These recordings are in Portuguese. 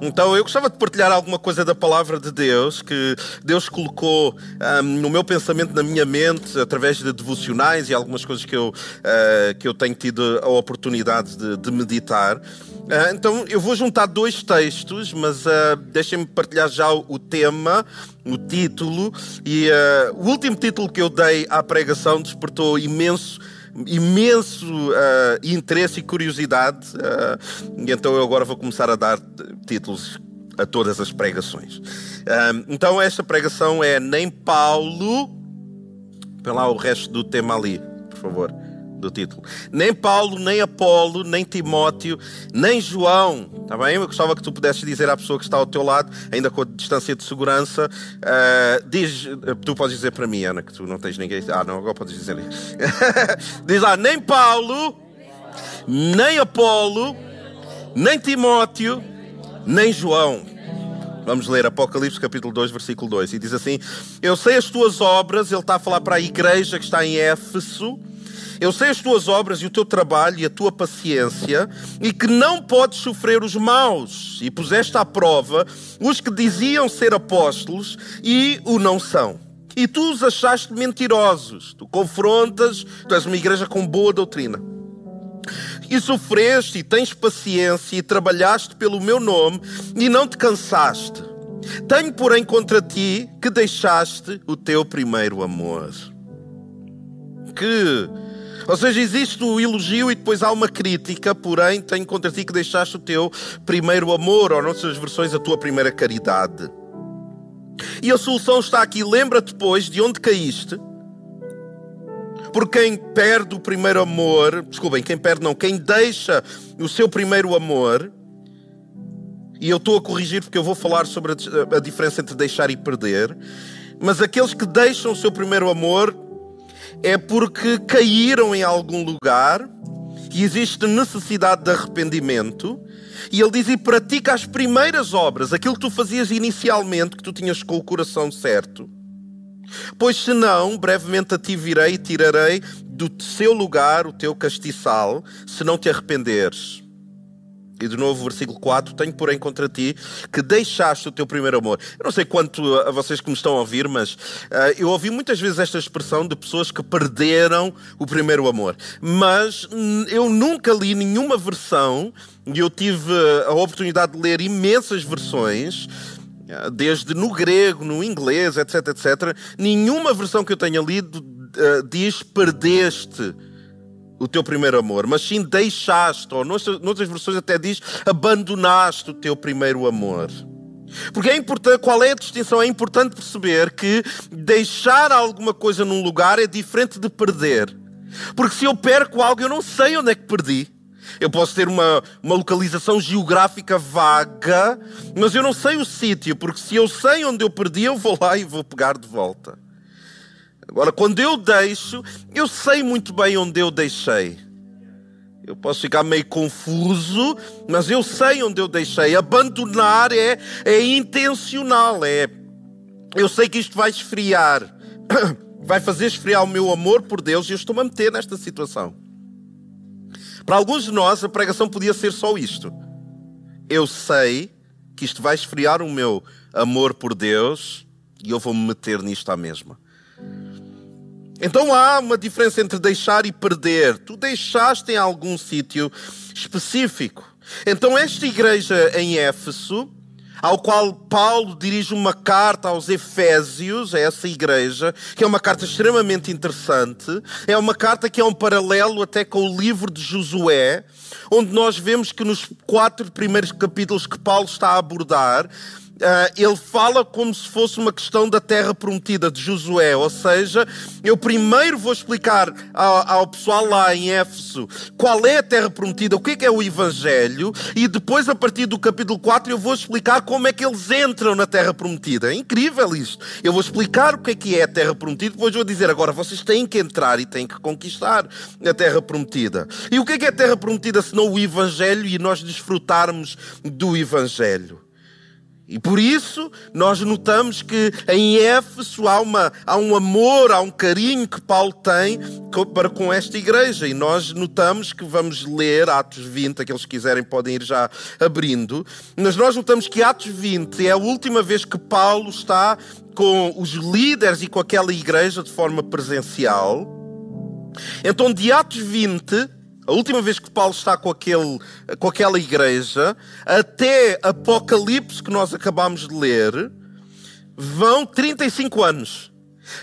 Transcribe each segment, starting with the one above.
Então eu gostava de partilhar alguma coisa da palavra de Deus que Deus colocou um, no meu pensamento, na minha mente, através de devocionais e algumas coisas que eu, uh, que eu tenho tido a oportunidade de, de meditar. Uh, então eu vou juntar dois textos, mas uh, deixem-me partilhar já o, tema, o título. E uh, o último título que eu dei à pregação despertou imenso imenso uh, interesse e curiosidade, uh, e então eu agora vou começar a dar títulos a todas as pregações. Uh, então, esta pregação é Nem Paulo. Põe lá o resto do tema ali, por favor do título. Nem Paulo, nem Apolo, nem Timóteo, nem João. Está bem? Eu gostava que tu pudesses dizer à pessoa que está ao teu lado, ainda com a distância de segurança, uh, diz, tu podes dizer para mim, Ana, que tu não tens ninguém. Ah, não, agora podes dizer. diz lá, nem Paulo, nem Apolo, nem Timóteo, nem João. Vamos ler Apocalipse capítulo 2, versículo 2. E diz assim: Eu sei as tuas obras, ele está a falar para a igreja que está em Éfeso eu sei as tuas obras e o teu trabalho e a tua paciência, e que não podes sofrer os maus, e puseste à prova os que diziam ser apóstolos e o não são. E tu os achaste mentirosos. Tu confrontas, tu és uma igreja com boa doutrina. E sofreste, e tens paciência, e trabalhaste pelo meu nome, e não te cansaste. Tenho, porém, contra ti que deixaste o teu primeiro amor. Que ou seja, existe o elogio e depois há uma crítica, porém tenho contra ti que deixaste o teu primeiro amor, ou noutras versões, a tua primeira caridade. E a solução está aqui. Lembra-te, depois, de onde caíste. Porque quem perde o primeiro amor, desculpem, quem perde não, quem deixa o seu primeiro amor, e eu estou a corrigir porque eu vou falar sobre a diferença entre deixar e perder, mas aqueles que deixam o seu primeiro amor é porque caíram em algum lugar e existe necessidade de arrependimento. E ele diz: e pratica as primeiras obras, aquilo que tu fazias inicialmente, que tu tinhas com o coração certo. Pois senão, brevemente a ti virei e tirarei do seu lugar o teu castiçal, se não te arrependeres. E de novo, versículo 4: Tenho, porém, contra ti que deixaste o teu primeiro amor. Eu não sei quanto a vocês que me estão a ouvir, mas uh, eu ouvi muitas vezes esta expressão de pessoas que perderam o primeiro amor. Mas eu nunca li nenhuma versão, e eu tive a oportunidade de ler imensas versões, uh, desde no grego, no inglês, etc, etc. Nenhuma versão que eu tenha lido uh, diz perdeste o teu primeiro amor, mas sim deixaste, ou noutras versões até diz abandonaste o teu primeiro amor. Porque é importante, qual é a distinção? É importante perceber que deixar alguma coisa num lugar é diferente de perder. Porque se eu perco algo, eu não sei onde é que perdi. Eu posso ter uma, uma localização geográfica vaga, mas eu não sei o sítio, porque se eu sei onde eu perdi, eu vou lá e vou pegar de volta. Agora, quando eu deixo, eu sei muito bem onde eu deixei. Eu posso ficar meio confuso, mas eu sei onde eu deixei. Abandonar é, é intencional, é. Eu sei que isto vai esfriar, vai fazer esfriar o meu amor por Deus e eu estou-me a meter nesta situação. Para alguns de nós, a pregação podia ser só isto. Eu sei que isto vai esfriar o meu amor por Deus e eu vou-me meter nisto à mesma. Então há uma diferença entre deixar e perder. Tu deixaste em algum sítio específico. Então, esta igreja em Éfeso, ao qual Paulo dirige uma carta aos Efésios, a essa igreja, que é uma carta extremamente interessante, é uma carta que é um paralelo até com o livro de Josué, onde nós vemos que nos quatro primeiros capítulos que Paulo está a abordar, Uh, ele fala como se fosse uma questão da terra prometida de Josué, ou seja, eu primeiro vou explicar ao, ao, pessoal lá em Éfeso qual é a terra prometida, o que é, que é o Evangelho, e depois, a partir do capítulo 4, eu vou explicar como é que eles entram na terra prometida. É incrível isto. Eu vou explicar o que é que é a terra prometida, depois vou dizer agora vocês têm que entrar e têm que conquistar a terra prometida. E o que é que é a terra prometida senão o Evangelho e nós desfrutarmos do Evangelho? E por isso nós notamos que em Éfeso há, uma, há um amor, há um carinho que Paulo tem para com esta igreja. E nós notamos que vamos ler Atos 20, aqueles que quiserem podem ir já abrindo. Mas nós notamos que Atos 20 é a última vez que Paulo está com os líderes e com aquela igreja de forma presencial. Então, de Atos 20 a última vez que Paulo está com, aquele, com aquela igreja, até Apocalipse, que nós acabamos de ler, vão 35 anos.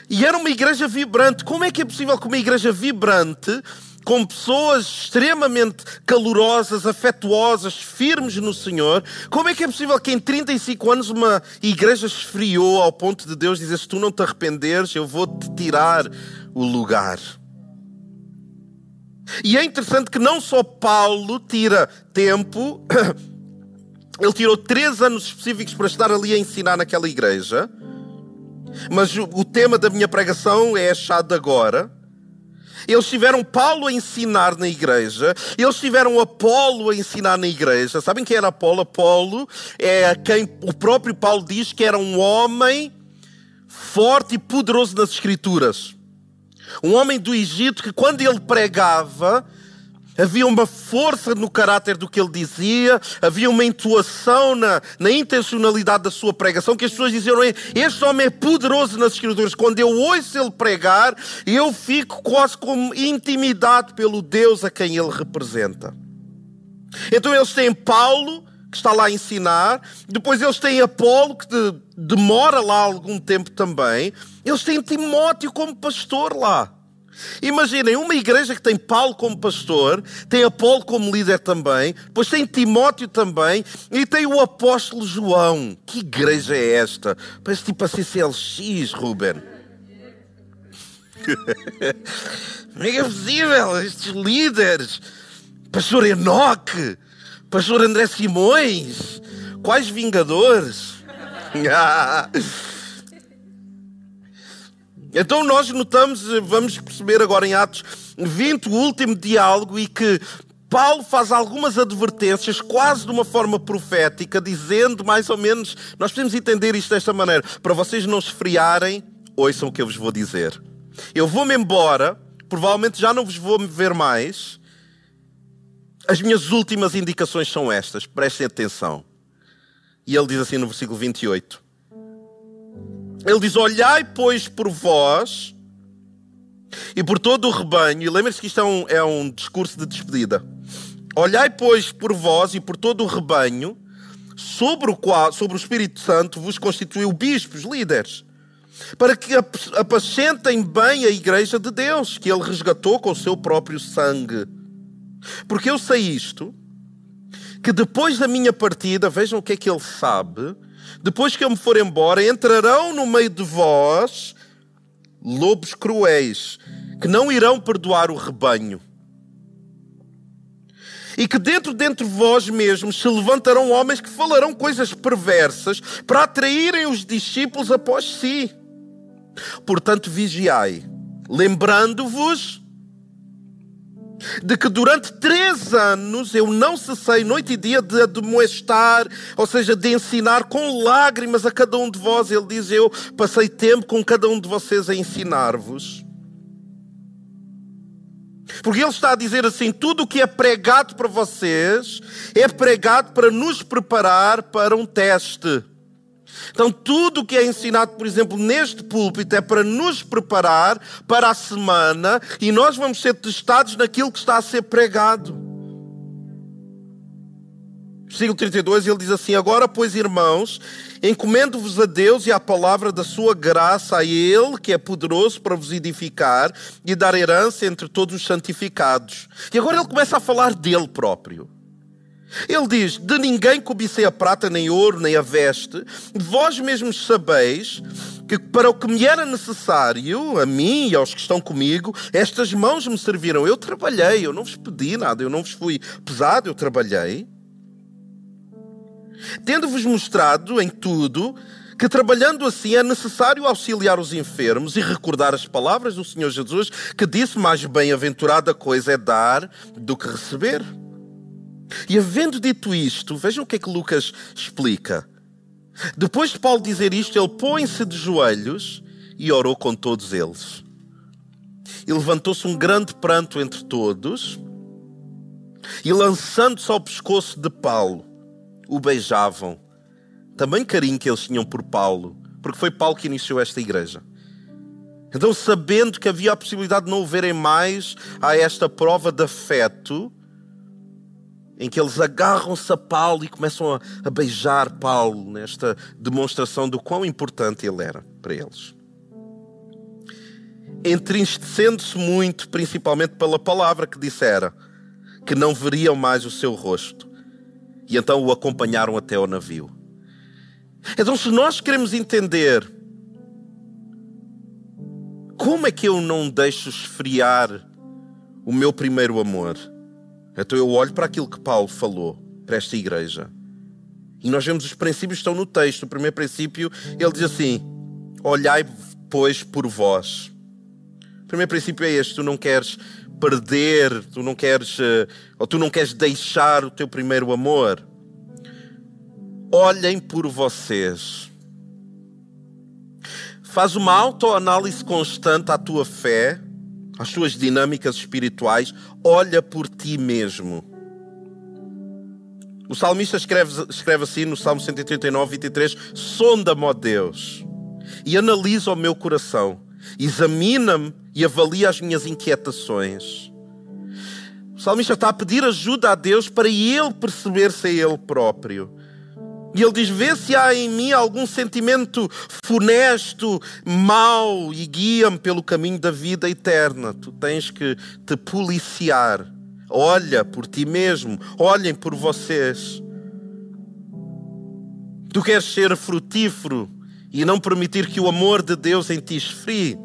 E era uma igreja vibrante. Como é que é possível que uma igreja vibrante, com pessoas extremamente calorosas, afetuosas, firmes no Senhor, como é que é possível que em 35 anos uma igreja esfriou ao ponto de Deus dizer: se tu não te arrependeres, eu vou-te tirar o lugar? E é interessante que não só Paulo tira tempo, ele tirou três anos específicos para estar ali a ensinar naquela igreja, mas o tema da minha pregação é achado agora. Eles tiveram Paulo a ensinar na igreja, eles tiveram Apolo a ensinar na igreja. Sabem quem era Apolo? Apolo é quem o próprio Paulo diz que era um homem forte e poderoso nas Escrituras. Um homem do Egito que, quando ele pregava, havia uma força no caráter do que ele dizia, havia uma intuação na, na intencionalidade da sua pregação, que as pessoas diziam: Este homem é poderoso nas Escrituras. Quando eu ouço ele pregar, eu fico quase como intimidado pelo Deus a quem ele representa. Então eles têm Paulo, que está lá a ensinar, depois eles têm Apolo, que de, demora lá algum tempo também, eles têm Timóteo como pastor lá. Imaginem, uma igreja que tem Paulo como pastor, tem Apolo como líder também, depois tem Timóteo também e tem o apóstolo João. Que igreja é esta? Parece tipo a CCLX, Ruben. É é possível? Estes líderes, pastor Enoque, pastor André Simões, quais vingadores? Então nós notamos, vamos perceber agora em Atos 20, o último diálogo, e que Paulo faz algumas advertências, quase de uma forma profética, dizendo mais ou menos: nós podemos entender isto desta maneira, para vocês não esfriarem, ouçam o que eu vos vou dizer. Eu vou-me embora, provavelmente já não vos vou ver mais. As minhas últimas indicações são estas, prestem atenção. E ele diz assim no versículo 28. Ele diz: Olhai, pois, por vós e por todo o rebanho. E lembre-se que isto é um, é um discurso de despedida. Olhai, pois, por vós e por todo o rebanho, sobre o qual, sobre o Espírito Santo, vos constituiu bispos, líderes, para que apacentem bem a igreja de Deus, que ele resgatou com o seu próprio sangue. Porque eu sei isto, que depois da minha partida, vejam o que é que ele sabe, depois que eu me for embora, entrarão no meio de vós lobos cruéis, que não irão perdoar o rebanho. E que dentro de vós mesmos se levantarão homens que falarão coisas perversas para atraírem os discípulos após si. Portanto, vigiai, lembrando-vos de que durante três anos eu não cessei noite e dia de admoestar, ou seja, de ensinar com lágrimas a cada um de vós. Ele diz: Eu passei tempo com cada um de vocês a ensinar-vos. Porque ele está a dizer assim: tudo o que é pregado para vocês é pregado para nos preparar para um teste. Então, tudo o que é ensinado, por exemplo, neste púlpito é para nos preparar para a semana e nós vamos ser testados naquilo que está a ser pregado. Versículo 32, ele diz assim: Agora, pois, irmãos, encomendo-vos a Deus e à palavra da sua graça, a Ele, que é poderoso para vos edificar e dar herança entre todos os santificados. E agora ele começa a falar dele próprio. Ele diz: De ninguém cobicei a prata, nem ouro, nem a veste. Vós mesmos sabeis que para o que me era necessário, a mim e aos que estão comigo, estas mãos me serviram. Eu trabalhei, eu não vos pedi nada, eu não vos fui pesado, eu trabalhei. Tendo-vos mostrado em tudo que trabalhando assim é necessário auxiliar os enfermos e recordar as palavras do Senhor Jesus que disse: Mais bem-aventurada coisa é dar do que receber. E havendo dito isto, vejam o que é que Lucas explica. Depois de Paulo dizer isto, ele põe-se de joelhos e orou com todos eles. E levantou-se um grande pranto entre todos, e lançando-se ao pescoço de Paulo, o beijavam. Também carinho que eles tinham por Paulo, porque foi Paulo que iniciou esta igreja. Então, sabendo que havia a possibilidade de não verem mais a esta prova de afeto, em que eles agarram-se a Paulo e começam a, a, beijar Paulo nesta demonstração do quão importante ele era para eles. Entristecendo-se muito, principalmente pela palavra que dissera, que não veriam mais o seu rosto, e então o acompanharam até ao navio. Então, se nós queremos entender como é que eu não deixo esfriar o meu primeiro amor, então eu olho para aquilo que Paulo falou para esta igreja. E nós vemos os princípios que estão no texto. O primeiro princípio, ele diz assim: Olhai, pois, por vós. O primeiro princípio é este: tu não queres perder, tu não queres, eh, ou tu não queres deixar o teu primeiro amor. Olhem por vocês. Faz uma autoanálise constante à tua fé as tuas dinâmicas espirituais, olha por ti mesmo. O salmista escreve, escreve assim no Salmo 139, 23: Sonda-me, ó Deus, e analisa o meu coração, examina-me e avalia as minhas inquietações. O salmista está a pedir ajuda a Deus para ele perceber-se a ele próprio. E ele diz: Vê se há em mim algum sentimento funesto, mau, e guia-me pelo caminho da vida eterna. Tu tens que te policiar. Olha por ti mesmo, olhem por vocês. Tu queres ser frutífero e não permitir que o amor de Deus em ti esfrie.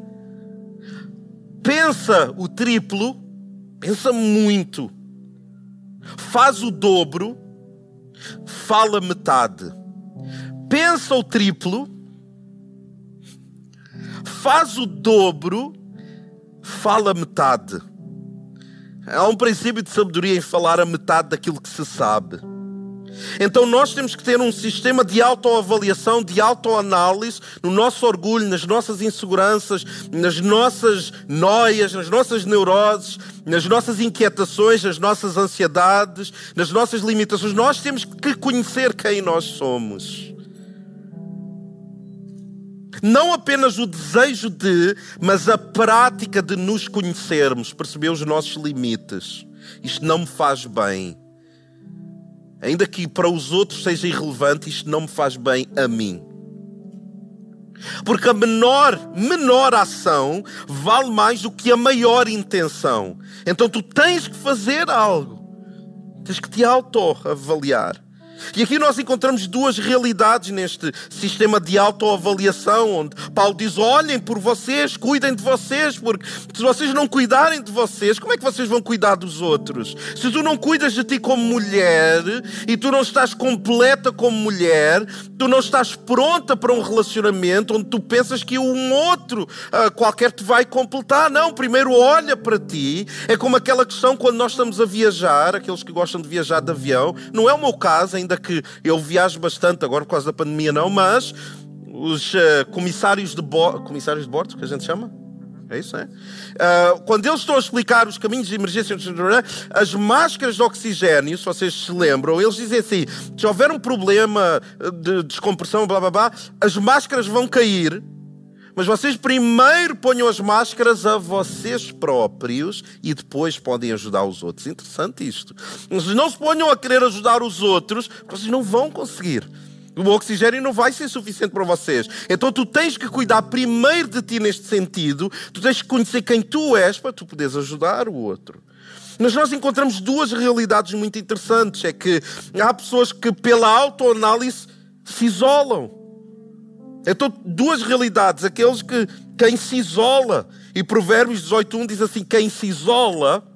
Pensa o triplo, pensa muito, faz o dobro fala metade. Pensa o triplo, faz o dobro, fala metade. Há um princípio de sabedoria em falar a metade daquilo que se sabe. Então nós temos que ter um sistema de autoavaliação, de autoanálise no nosso orgulho, nas nossas inseguranças, nas nossas noias, nas nossas neuroses, nas nossas inquietações, nas nossas ansiedades, nas nossas limitações. Nós temos que conhecer quem nós somos. Não apenas o desejo de, mas a prática de nos conhecermos, perceber os nossos limites. Isto não me faz bem. Ainda que para os outros seja irrelevante, isto não me faz bem a mim. Porque a menor, menor ação vale mais do que a maior intenção. Então tu tens que fazer algo. Tens que te autoavaliar. E aqui nós encontramos duas realidades neste sistema de autoavaliação, onde Paulo diz: olhem por vocês, cuidem de vocês, porque se vocês não cuidarem de vocês, como é que vocês vão cuidar dos outros? Se tu não cuidas de ti como mulher e tu não estás completa como mulher, tu não estás pronta para um relacionamento onde tu pensas que um outro uh, qualquer te vai completar. Não, primeiro olha para ti. É como aquela questão quando nós estamos a viajar, aqueles que gostam de viajar de avião, não é o meu caso, ainda ainda que eu viajo bastante, agora por causa da pandemia não, mas os uh, comissários de bordo, comissários de bordo, que a gente chama? É isso, é? Uh, quando eles estão a explicar os caminhos de emergência, as máscaras de oxigênio, se vocês se lembram, eles dizem assim: se houver um problema de descompressão, blá blá blá, as máscaras vão cair, mas vocês primeiro ponham as máscaras a vocês próprios e depois podem ajudar os outros. Interessante isto. Vocês não se ponham a querer ajudar os outros, vocês não vão conseguir. O oxigênio não vai ser suficiente para vocês. Então tu tens que cuidar primeiro de ti neste sentido. Tu tens que conhecer quem tu és para tu poderes ajudar o outro. Mas nós encontramos duas realidades muito interessantes. É que há pessoas que, pela autoanálise, se isolam. Então, duas realidades. Aqueles que quem se isola, e Provérbios 18.1 diz assim: quem se isola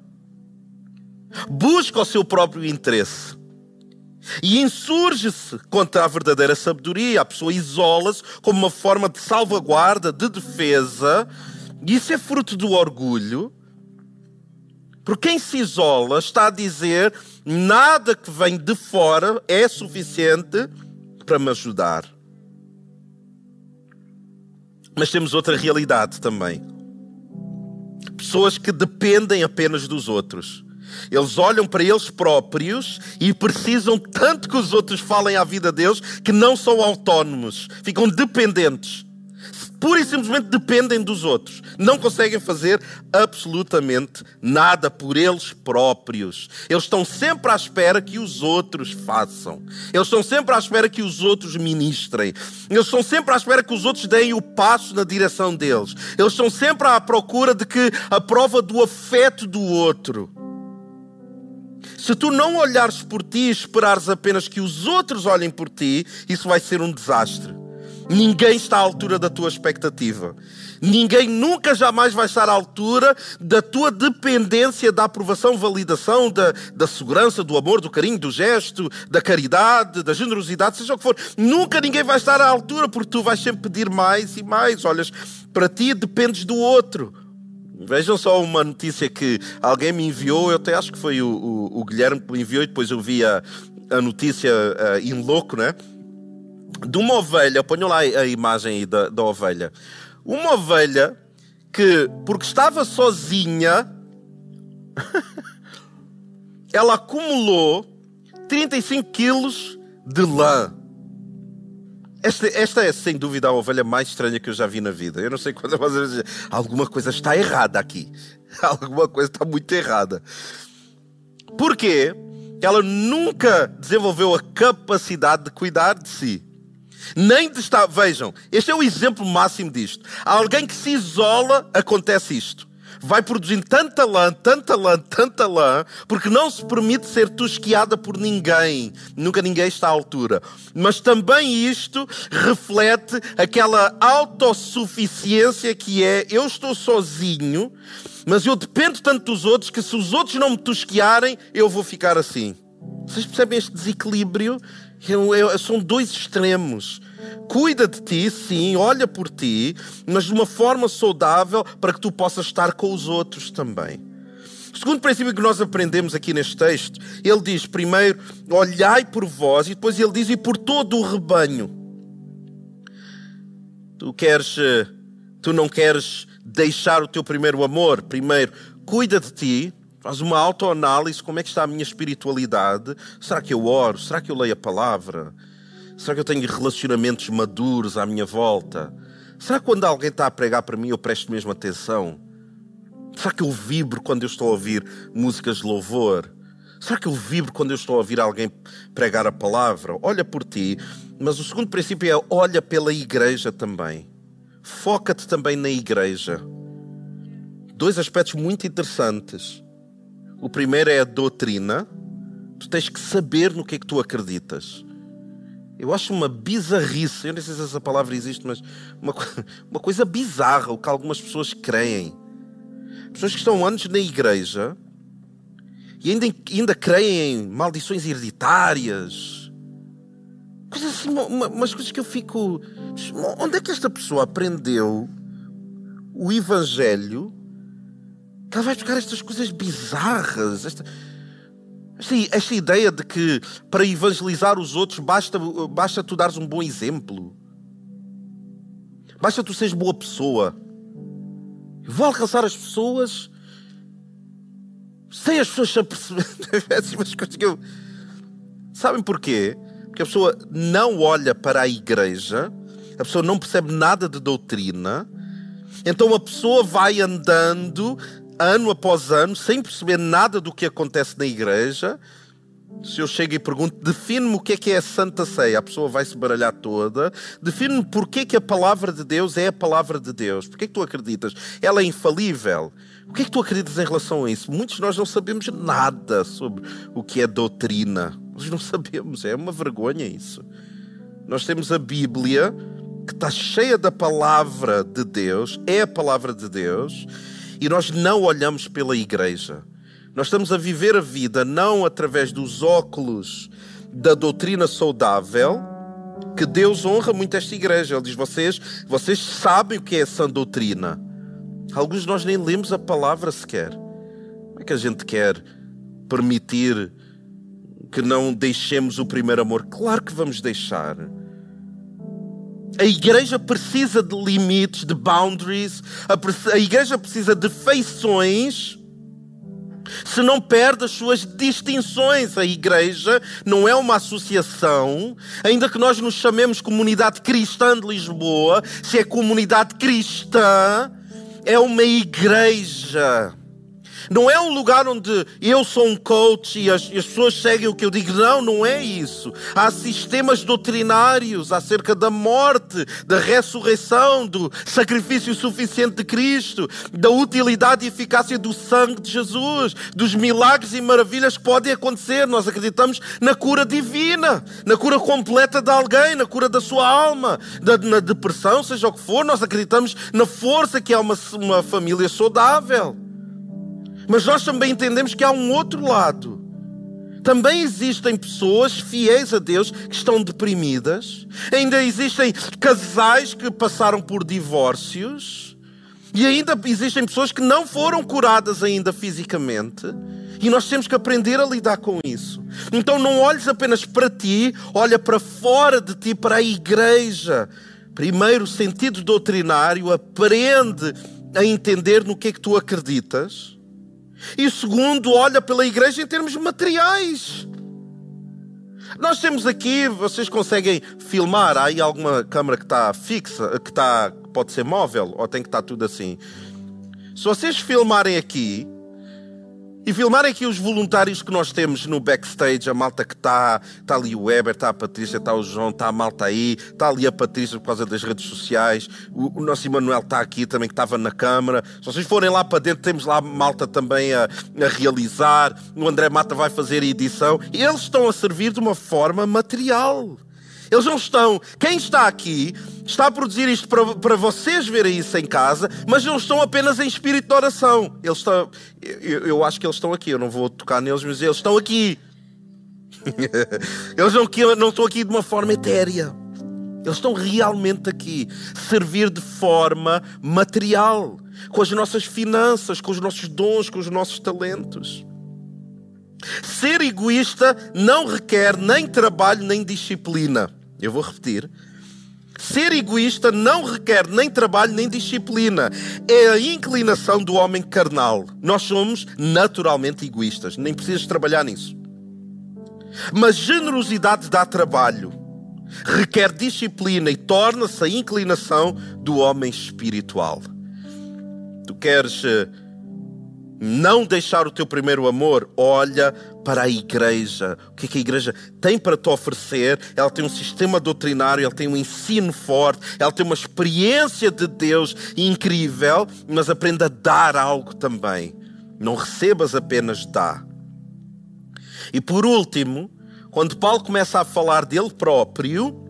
busca o seu próprio interesse e insurge-se contra a verdadeira sabedoria. A pessoa isola-se como uma forma de salvaguarda, de defesa, e isso é fruto do orgulho. Porque quem se isola está a dizer nada que vem de fora é suficiente para me ajudar. Mas temos outra realidade também. Pessoas que dependem apenas dos outros. Eles olham para eles próprios e precisam tanto que os outros falem à vida deles que não são autónomos, ficam dependentes. Pura e simplesmente dependem dos outros. Não conseguem fazer absolutamente nada por eles próprios. Eles estão sempre à espera que os outros façam. Eles estão sempre à espera que os outros ministrem. Eles estão sempre à espera que os outros deem o passo na direção deles. Eles estão sempre à procura de que a prova do afeto do outro se tu não olhares por ti e esperares apenas que os outros olhem por ti, isso vai ser um desastre. Ninguém está à altura da tua expectativa. Ninguém nunca jamais vai estar à altura da tua dependência da aprovação, validação, da, da segurança, do amor, do carinho, do gesto, da caridade, da generosidade, seja o que for. Nunca ninguém vai estar à altura porque tu vais sempre pedir mais e mais. Olhas, para ti dependes do outro. Vejam só uma notícia que alguém me enviou, eu até acho que foi o, o, o Guilherme que me enviou e depois eu vi a, a notícia uh, em louco, né? De uma ovelha, ponho lá a imagem aí da, da ovelha. Uma ovelha que, porque estava sozinha, ela acumulou 35 quilos de lã. Esta, esta, é sem dúvida a ovelha mais estranha que eu já vi na vida. Eu não sei quantas vezes. Alguma coisa está errada aqui. Alguma coisa está muito errada. Porquê? Ela nunca desenvolveu a capacidade de cuidar de si. Nem estar. Vejam, este é o exemplo máximo disto. Alguém que se isola, acontece isto vai produzindo tanta lã, tanta lã, tanta lã, porque não se permite ser tosquiada por ninguém. Nunca ninguém está à altura. Mas também isto reflete aquela autossuficiência que é eu estou sozinho, mas eu dependo tanto dos outros que se os outros não me tosquiarem, eu vou ficar assim. Vocês percebem este desequilíbrio? São dois extremos. Cuida de ti, sim, olha por ti, mas de uma forma saudável para que tu possas estar com os outros também. O segundo princípio que nós aprendemos aqui neste texto, ele diz primeiro, olhai por vós, e depois ele diz, e por todo o rebanho. Tu queres, eh, tu não queres deixar o teu primeiro amor, primeiro, cuida de ti, faz uma autoanálise, como é que está a minha espiritualidade, será que eu oro, será que eu leio a palavra, Será que eu tenho relacionamentos maduros à minha volta? Será que quando alguém está a pregar para mim eu presto mesmo atenção? Será que eu vibro quando eu estou a ouvir músicas de louvor? Será que eu vibro quando eu estou a ouvir alguém pregar a palavra? Olha por ti, mas o segundo princípio é olha pela igreja também. Foca-te também na igreja. Dois aspectos muito interessantes. O primeiro é a doutrina. Tu tens que saber no que é que tu acreditas. Eu acho uma bizarrice, eu não sei se essa palavra existe, mas uma, uma coisa bizarra o que algumas pessoas creem. Pessoas que estão anos na igreja e ainda, ainda creem em maldições hereditárias. Coisas assim, uma, umas coisas que eu fico. Onde é que esta pessoa aprendeu o Evangelho? Ela vai buscar estas coisas bizarras. Esta, esta, esta ideia de que para evangelizar os outros basta, basta tu dares um bom exemplo. Basta tu seres boa pessoa. vou alcançar as pessoas sem as pessoas se aperceberem. eu... Sabem porquê? Porque a pessoa não olha para a igreja, a pessoa não percebe nada de doutrina, então a pessoa vai andando ano após ano, sem perceber nada do que acontece na igreja, se eu chego e pergunto, define-me o que é que é a Santa Ceia, a pessoa vai se baralhar toda. Define-me porquê que a palavra de Deus é a palavra de Deus. Porquê que tu acreditas? Ela é infalível. O que é que tu acreditas em relação a isso? Muitos de nós não sabemos nada sobre o que é doutrina. Nós não sabemos, é uma vergonha isso. Nós temos a Bíblia, que está cheia da palavra de Deus, é a palavra de Deus, e nós não olhamos pela igreja. Nós estamos a viver a vida não através dos óculos da doutrina saudável, que Deus honra muito esta igreja. Ele diz: vocês, vocês sabem o que é essa doutrina. Alguns de nós nem lemos a palavra sequer. Como é que a gente quer permitir que não deixemos o primeiro amor? Claro que vamos deixar. A igreja precisa de limites, de boundaries, a, igreja precisa de feições se não perde as suas distinções. A igreja não é uma associação, ainda que nós nos chamemos Comunidade Cristã de Lisboa, se é comunidade cristã, é uma igreja. Não é um lugar onde eu sou um coach e as, as, pessoas seguem o que eu digo. Não, não é isso. Há sistemas doutrinários acerca da morte, da ressurreição, do sacrifício suficiente de Cristo, da utilidade e eficácia do sangue de Jesus, dos milagres e maravilhas que podem acontecer. Nós acreditamos na cura divina, na cura completa de alguém, na cura da sua alma, da, na depressão, seja o que for. Nós acreditamos na força que é uma, uma família saudável. Mas nós também entendemos que há um outro lado. Também existem pessoas fiéis a Deus que estão deprimidas. Ainda existem casais que passaram por divórcios. E ainda existem pessoas que não foram curadas ainda fisicamente. E nós temos que aprender a lidar com isso. Então não olhes apenas para ti, olha para fora de ti, para a igreja. Primeiro, sentido doutrinário, aprende a entender no que é que tu acreditas. E segundo, olha pela igreja em termos materiais. Nós temos aqui, vocês conseguem filmar? Há aí alguma câmera que está fixa, que está, pode ser móvel, ou tem que estar tudo assim? Se vocês filmarem aqui, e filmarem aqui os voluntários que nós temos no backstage, a malta que está, está ali o Weber, está a Patrícia, está o João, está a malta aí, está ali a Patrícia por causa das redes sociais, o, o nosso Emanuel está aqui também, que estava na câmara. Se vocês forem lá para dentro, temos lá a malta também a, a realizar, o André Mata vai fazer a edição, e eles estão a servir de uma forma material. Eles não estão. Quem está aqui está a produzir isto para, para vocês verem isso em casa, mas não estão apenas em espírito de oração. Eles estão. Eu, eu acho que eles estão aqui. Eu não vou tocar neles, mas eles estão aqui. eles não, não estão aqui de uma forma etérea. Eles estão realmente aqui, servir de forma material, com as nossas finanças, com os nossos dons, com os nossos talentos. Ser egoísta não requer nem trabalho nem disciplina. Eu vou repetir. Ser egoísta não requer nem trabalho nem disciplina. É a inclinação do homem carnal. Nós somos naturalmente egoístas. Nem precisas trabalhar nisso. Mas generosidade dá trabalho. Requer disciplina e torna-se a inclinação do homem espiritual. Tu queres eh, não deixar o teu primeiro amor, olha para a igreja. O que é que a igreja tem para te oferecer? Ela tem um sistema doutrinário, ela tem um ensino forte, ela tem uma experiência de Deus incrível, mas aprenda a dar algo também. Não recebas apenas dá. E por último, quando Paulo começa a falar dele próprio,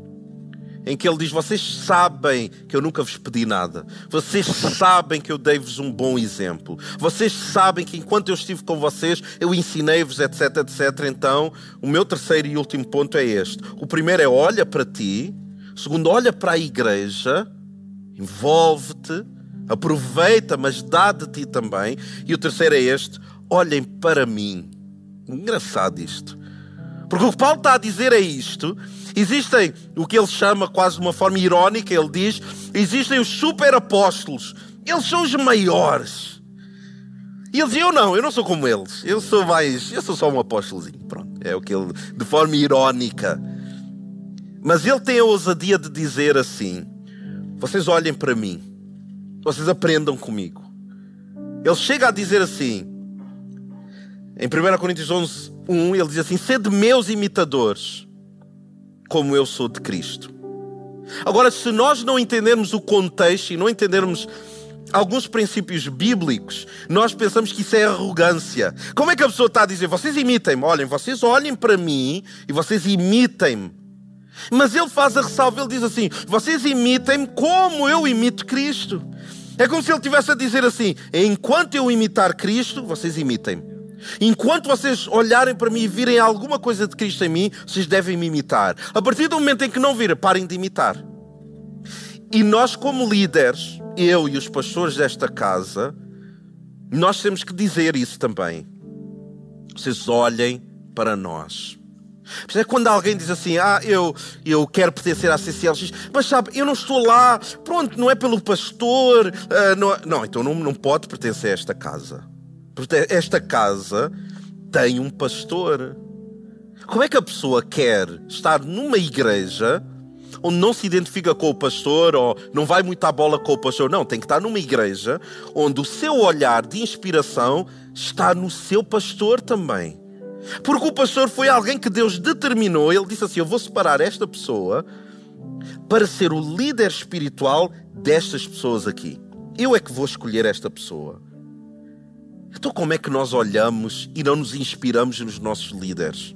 em que ele diz: Vocês sabem que eu nunca vos pedi nada, vocês sabem que eu dei-vos um bom exemplo, vocês sabem que enquanto eu estive com vocês eu ensinei-vos, etc, etc. Então, o meu terceiro e último ponto é este: o primeiro é olha para ti, o segundo, olha para a igreja, envolve-te, aproveita, mas dá de ti também, e o terceiro é este: olhem para mim. Engraçado isto. Porque o que Paulo está a dizer é isto. Existem o que ele chama quase de uma forma irónica, ele diz: existem os super apóstolos, eles são os maiores. E ele diz: Eu não, eu não sou como eles, eu sou mais, eu sou só um apóstolozinho. Pronto, é o que ele, de forma irónica. Mas ele tem a ousadia de dizer assim: Vocês olhem para mim, vocês aprendam comigo. Ele chega a dizer assim, em 1 Coríntios 11, 1, ele diz assim: Sede meus imitadores, como eu sou de Cristo. Agora, se nós não entendermos o contexto e não entendermos alguns princípios bíblicos, nós pensamos que isso é arrogância. Como é que a pessoa está a dizer: Vocês imitem-me, olhem, vocês olhem para mim e vocês imitem-me. Mas ele faz a ressalva, ele diz assim: Vocês imitem-me como eu imito Cristo. É como se ele estivesse a dizer assim: Enquanto eu imitar Cristo, vocês imitem-me. Enquanto vocês olharem para mim e virem alguma coisa de Cristo em mim, vocês devem me imitar. A partir do momento em que não virem, parem de imitar. E nós, como líderes, eu e os pastores desta casa, nós temos que dizer isso também. Vocês olhem para nós. É quando alguém diz assim, ah, eu, eu quero pertencer à CCLX, mas sabe, eu não estou lá, pronto, não é pelo pastor, uh, não, não, então não, não pode pertencer a esta casa. Porque esta casa tem um pastor. Como é que a pessoa quer estar numa igreja onde não se identifica com o pastor ou não vai muito à bola com o pastor? Não, tem que estar numa igreja onde o seu olhar de inspiração está no seu pastor também. Porque o pastor foi alguém que Deus determinou, ele disse assim: Eu vou separar esta pessoa para ser o líder espiritual destas pessoas aqui. Eu é que vou escolher esta pessoa. Então, como é que nós olhamos e não nos inspiramos nos nossos líderes?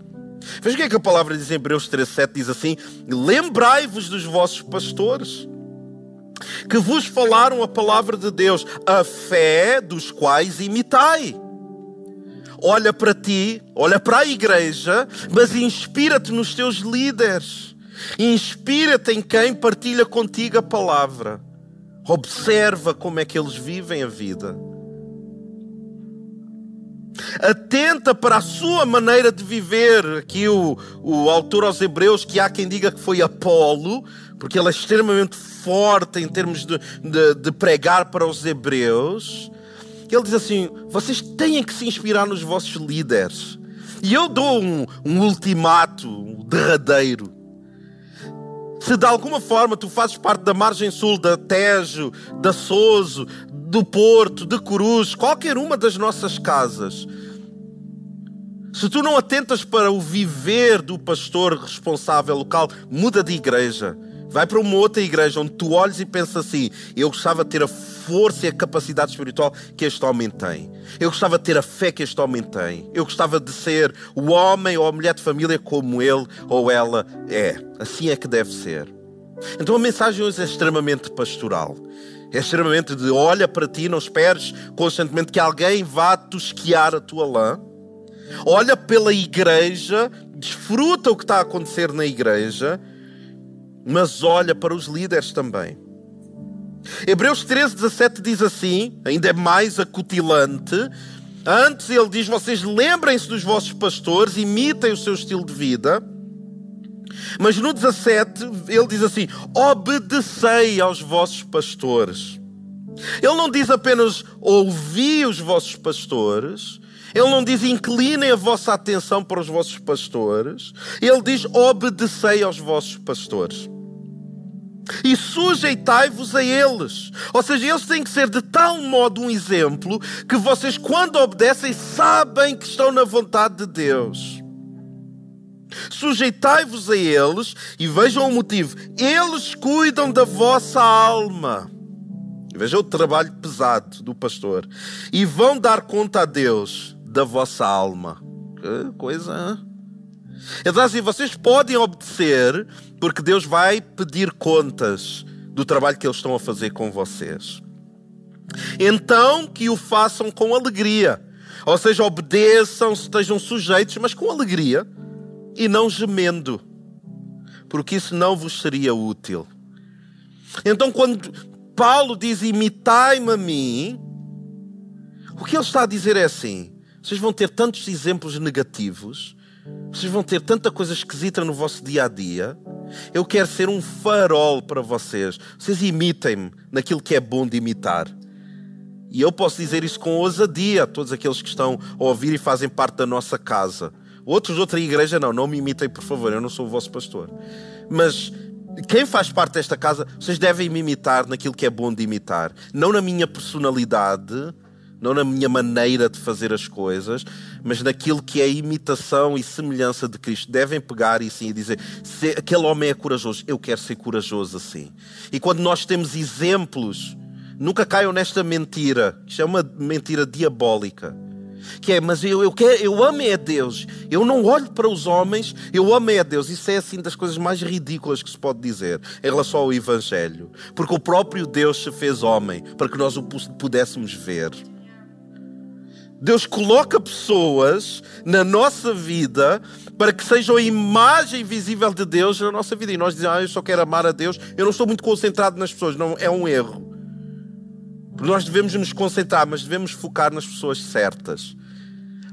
Veja o que é que a palavra diz em Hebreus 3,7: diz assim: Lembrai-vos dos vossos pastores, que vos falaram a palavra de Deus, a fé dos quais imitai olha para ti, olha para a igreja, mas inspira-te nos teus líderes. Inspira-te em quem partilha contigo a palavra. Observa como é que eles vivem a vida. Atenta para a sua maneira de viver. Aqui o, o autor aos Hebreus, que há quem diga que foi Apolo, porque ele é extremamente forte em termos de, de, de pregar para os Hebreus. Ele diz assim: vocês têm que se inspirar nos vossos líderes. E eu dou um, um ultimato um derradeiro. Se de alguma forma tu fazes parte da margem sul da Tejo, da Soso, do Porto, de Coruz, qualquer uma das nossas casas, se tu não atentas para o viver do pastor responsável local, muda de igreja. Vai para uma outra igreja onde tu olhes e pensas assim: eu gostava de ter a força e a capacidade espiritual que este homem tem. Eu gostava de ter a fé que este homem tem. Eu gostava de ser o homem ou a mulher de família como ele ou ela é. Assim é que deve ser. Então a mensagem hoje é extremamente pastoral. É extremamente de olha para ti, não esperes constantemente que alguém vá tosquiar a tua lã. Olha pela igreja, desfruta o que está a acontecer na igreja mas olha para os líderes também. Hebreus 13, 17 diz assim, ainda é mais acutilante. Antes ele diz: Vocês lembrem-se dos vossos pastores, imitem o seu estilo de vida. Mas no 17 ele diz assim: Obedecei aos vossos pastores. Ele não diz apenas ouvi os vossos pastores, ele não diz inclinem a vossa atenção para os vossos pastores, ele diz obedecei aos vossos pastores. E sujeitai-vos a eles. Ou seja, eles têm que ser de tal modo um exemplo que vocês, quando obedecem, sabem que estão na vontade de Deus. Sujeitai-vos a eles e vejam o motivo. Eles cuidam da vossa alma. Vejam o trabalho pesado do pastor. E vão dar conta a Deus da vossa alma. Que coisa. Então, assim, vocês podem obedecer, porque Deus vai pedir contas do trabalho que eles estão a fazer com vocês. Então, que o façam com alegria. Ou seja, obedeçam, estejam sujeitos, mas com alegria e não gemendo, porque isso não vos seria útil. Então, quando Paulo diz imitai-me a mim, o que ele está a dizer é assim: vocês vão ter tantos exemplos negativos, vocês vão ter tanta coisa esquisita no vosso dia a dia. Eu quero ser um farol para vocês. Vocês imitem-me naquilo que é bom de imitar. E eu posso dizer isso com ousadia a todos aqueles que estão a ouvir e fazem parte da nossa casa. Outros de outra igreja, não, não me imitem, por favor, eu não sou o vosso pastor. Mas quem faz parte desta casa, vocês devem me imitar naquilo que é bom de imitar. Não na minha personalidade, não na minha maneira de fazer as coisas, mas naquilo que é imitação e semelhança de Cristo. Devem pegar e sim dizer: se aquele homem é corajoso, eu quero ser corajoso assim. E quando nós temos exemplos, nunca caiam nesta mentira, que é uma mentira diabólica. Que é, mas eu, eu, quero, eu amo é Deus, eu não olho para os homens, eu amo é Deus. Isso é assim das coisas mais ridículas que se pode dizer em relação ao Evangelho. Porque o próprio Deus se fez homem para que nós o pudéssemos ver. Deus coloca pessoas na nossa vida para que sejam a imagem visível de Deus na nossa vida. E nós dizemos, ah, eu só quero amar a Deus, eu não estou muito concentrado nas pessoas. Não, é um erro. Nós devemos nos concentrar, mas devemos focar nas pessoas certas.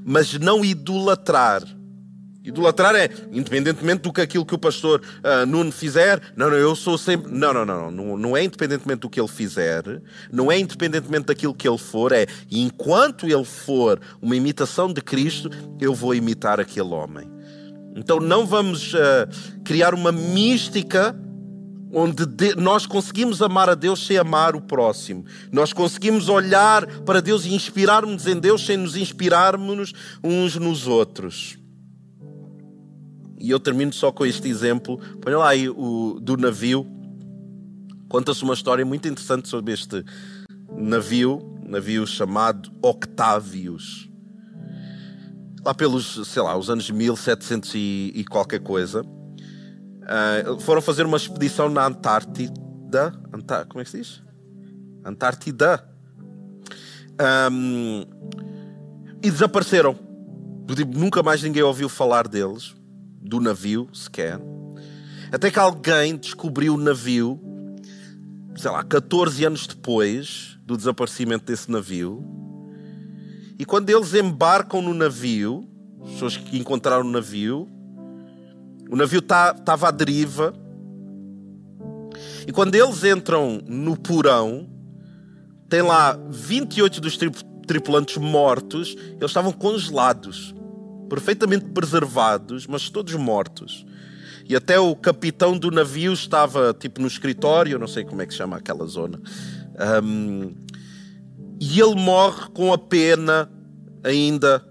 Mas não idolatrar. Idolatrar é, independentemente do que aquilo que o pastor uh, Nuno fizer, não, não, eu sou sempre. Não, não, não, não, não é independentemente do que ele fizer, não é independentemente daquilo que ele for, é enquanto ele for uma imitação de Cristo, eu vou imitar aquele homem. Então não vamos uh, criar uma mística onde nós conseguimos amar a Deus sem amar o próximo. Nós conseguimos olhar para Deus e inspirarmos em Deus sem nos inspirarmos uns nos outros. E eu termino só com este exemplo. Ponha lá aí o do navio. Conta-se uma história muito interessante sobre este navio, navio chamado Octavius. Lá pelos, sei lá, os anos 1700 e, e qualquer coisa, uh, foram fazer uma expedição na Antártida. Antá como é que se diz? Antártida. Um, e desapareceram. Tipo, nunca mais ninguém ouviu falar deles do navio sequer. Até que alguém descobriu o navio, sei lá, 14 anos depois do desaparecimento desse navio. E quando eles embarcam no navio, as pessoas que encontraram o navio, o navio estava tá, à deriva. E quando eles entram no porão, tem lá 28 dos tripulantes mortos, eles estavam congelados perfeitamente preservados, mas todos mortos. E até o capitão do navio estava tipo no escritório, não sei como é que se chama aquela zona. Um, e ele morre com a pena ainda.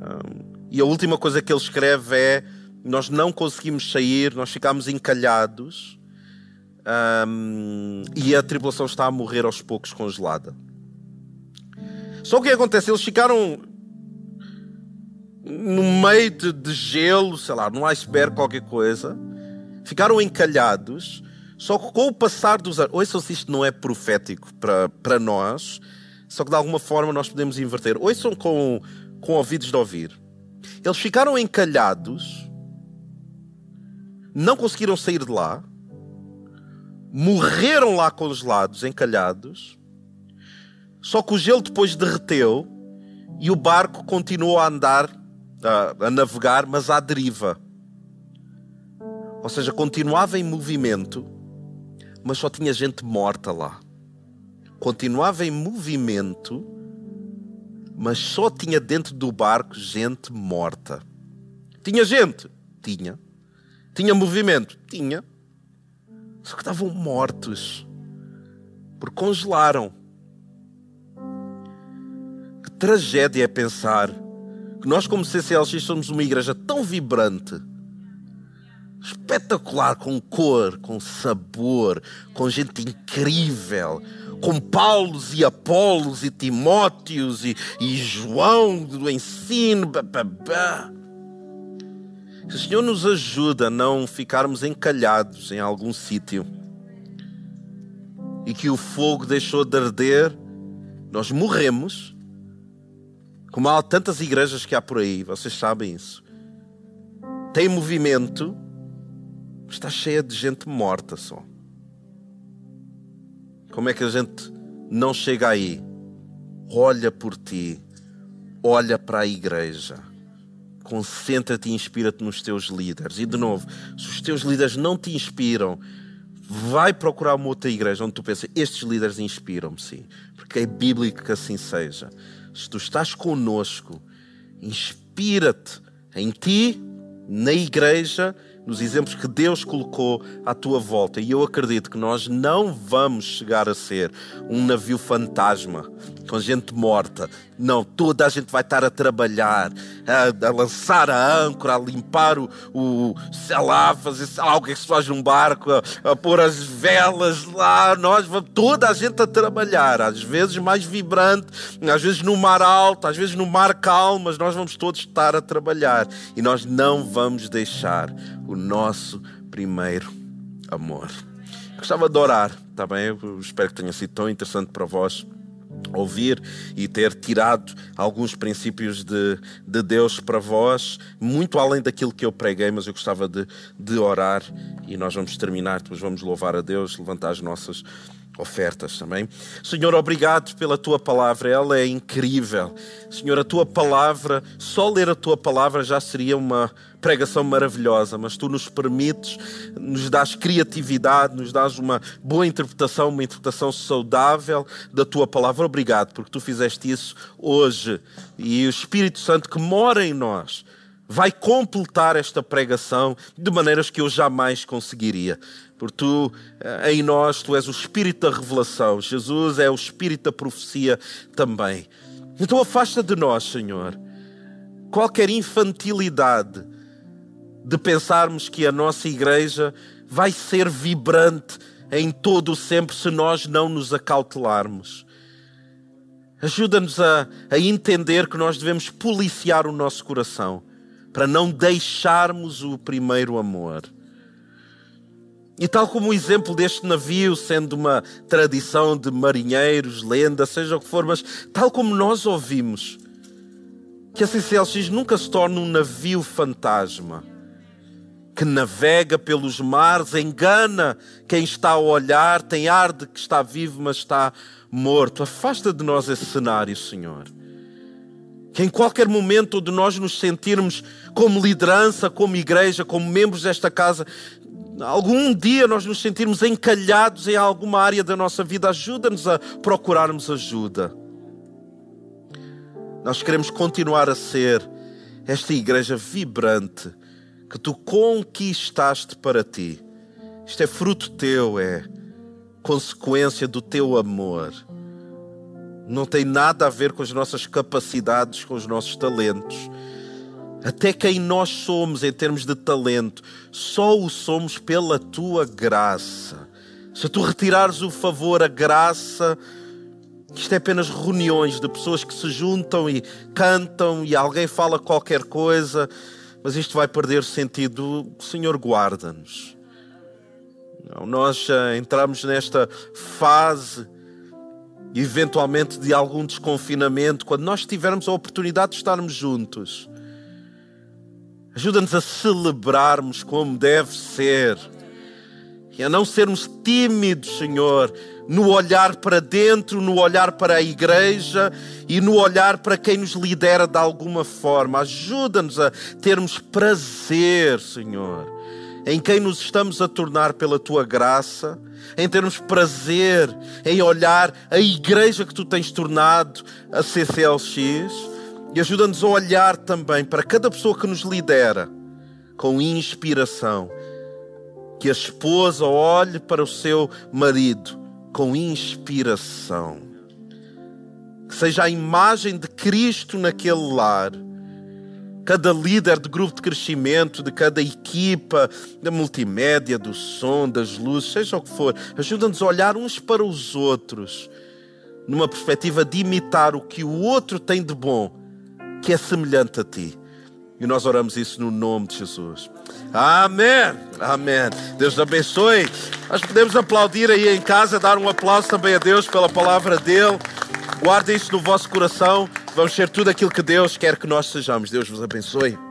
Um, e a última coisa que ele escreve é: Nós não conseguimos sair, nós ficámos encalhados. Um, e a tripulação está a morrer aos poucos congelada. Só o que acontece? Eles ficaram no meio de, de gelo, sei lá, num iceberg, qualquer coisa, ficaram encalhados. Só que com o passar dos anos, ouçam se isto não é profético para, para nós, só que de alguma forma nós podemos inverter. Ouçam com, com ouvidos de ouvir. Eles ficaram encalhados, não conseguiram sair de lá, morreram lá congelados, encalhados, só que o gelo depois derreteu e o barco continuou a andar a, a navegar, mas à deriva. Ou seja, continuava em movimento, mas só tinha gente morta lá. Continuava em movimento, mas só tinha dentro do barco gente morta. Tinha gente? Tinha. Tinha movimento? Tinha. Só que estavam mortos. Porque congelaram. Que tragédia é pensar nós, como CCLX, somos uma igreja tão vibrante, espetacular, com cor, com sabor, com gente incrível, com Paulos e Apolos e Timóteos e, e João do ensino. Bah, Que o Senhor nos ajuda a não ficarmos encalhados em algum sítio e que o fogo deixou de arder, nós morremos como há tantas igrejas que há por aí, vocês sabem isso. Tem movimento, está cheia de gente morta só. Como é que a gente não chega aí? Olha por ti, olha para a igreja, concentra-te e inspira-te nos teus líderes. E de novo, se os teus líderes não te inspiram, vai procurar uma outra igreja onde tu pensas, estes líderes inspiram-me, sim, porque é bíblico que assim seja se tu estás conosco, inspira-te em ti, na igreja, nos exemplos que Deus colocou à tua volta. E eu acredito que nós não vamos chegar a ser um navio fantasma com gente morta. Não, toda a gente vai estar a trabalhar, a, a lançar a âncora, a limpar o, o sei lá, fazer sei lá o que que se faz num barco, a, a pôr as velas lá. Nós vamos, toda a gente a trabalhar, às vezes mais vibrante, às vezes no mar alto, às vezes no mar calmo, mas nós vamos todos estar a trabalhar e nós não vamos deixar o nosso primeiro amor. Gostava de orar, está bem? Eu espero que tenha sido tão interessante para vós ouvir e ter tirado alguns princípios de, de Deus para vós, muito além daquilo que eu preguei, mas eu gostava de, de orar e nós vamos terminar, depois vamos louvar a Deus, levantar as nossas ofertas também. Senhor, obrigado pela tua palavra, ela é incrível. Senhor, a tua palavra, só ler a tua palavra já seria uma pregação maravilhosa, mas tu nos permites, nos dás criatividade, nos dás uma boa interpretação, uma interpretação saudável da tua palavra. Obrigado, porque tu fizeste isso hoje e o Espírito Santo que mora em nós vai completar esta pregação de maneiras que eu jamais conseguiria. Porque tu, eh, em nós, tu és o Espírito da revelação. Jesus é o Espírito da profecia também. Então afasta de nós, Senhor, qualquer infantilidade de pensarmos que a nossa igreja vai ser vibrante em todo o sempre se nós não nos acautelarmos. Ajuda-nos a, a entender que nós devemos policiar o nosso coração para não deixarmos o primeiro amor. E tal como o exemplo deste navio, sendo uma tradição de marinheiros, lenda, seja o que for, mas tal como nós ouvimos, que a CCLX nunca se torne um navio fantasma que navega pelos mares, engana quem está a olhar, tem ar de que está vivo, mas está morto. Afasta de nós esse cenário, Senhor. Que em qualquer momento de nós nos sentirmos como liderança, como igreja, como membros desta casa, algum dia nós nos sentirmos encalhados em alguma área da nossa vida, ajuda-nos a procurarmos ajuda. Nós queremos continuar a ser esta igreja vibrante que tu conquistaste para ti. Isto é fruto teu, é consequência do teu amor. Não tem nada a ver com as nossas capacidades, com os nossos talentos. Até quem nós somos em termos de talento, só o somos pela tua graça. Se tu retirares o favor, a graça, isto é apenas reuniões de pessoas que se juntam e cantam e alguém fala qualquer coisa, mas isto vai perder sentido. O Senhor guarda-nos. Nós já entramos nesta fase, eventualmente, de algum desconfinamento, quando nós tivermos a oportunidade de estarmos juntos. Ajuda-nos a celebrarmos como deve ser e a não sermos tímidos, Senhor, no olhar para dentro, no olhar para a igreja e no olhar para quem nos lidera de alguma forma. Ajuda-nos a termos prazer, Senhor, em quem nos estamos a tornar pela tua graça, em termos prazer em olhar a igreja que tu tens tornado a CCLX e ajuda-nos a olhar também para cada pessoa que nos lidera com inspiração. Que a esposa olhe para o seu marido com inspiração. Que seja a imagem de Cristo naquele lar. Cada líder de grupo de crescimento, de cada equipa, da multimédia, do som, das luzes, seja o que for, ajuda-nos a olhar uns para os outros, numa perspectiva de imitar o que o outro tem de bom, que é semelhante a ti. E nós oramos isso no nome de Jesus. Amém. Amém. Deus abençoe. Nós podemos aplaudir aí em casa, dar um aplauso também a Deus pela palavra dele. Guardem isso no vosso coração. Vamos ser tudo aquilo que Deus quer que nós sejamos. Deus vos abençoe.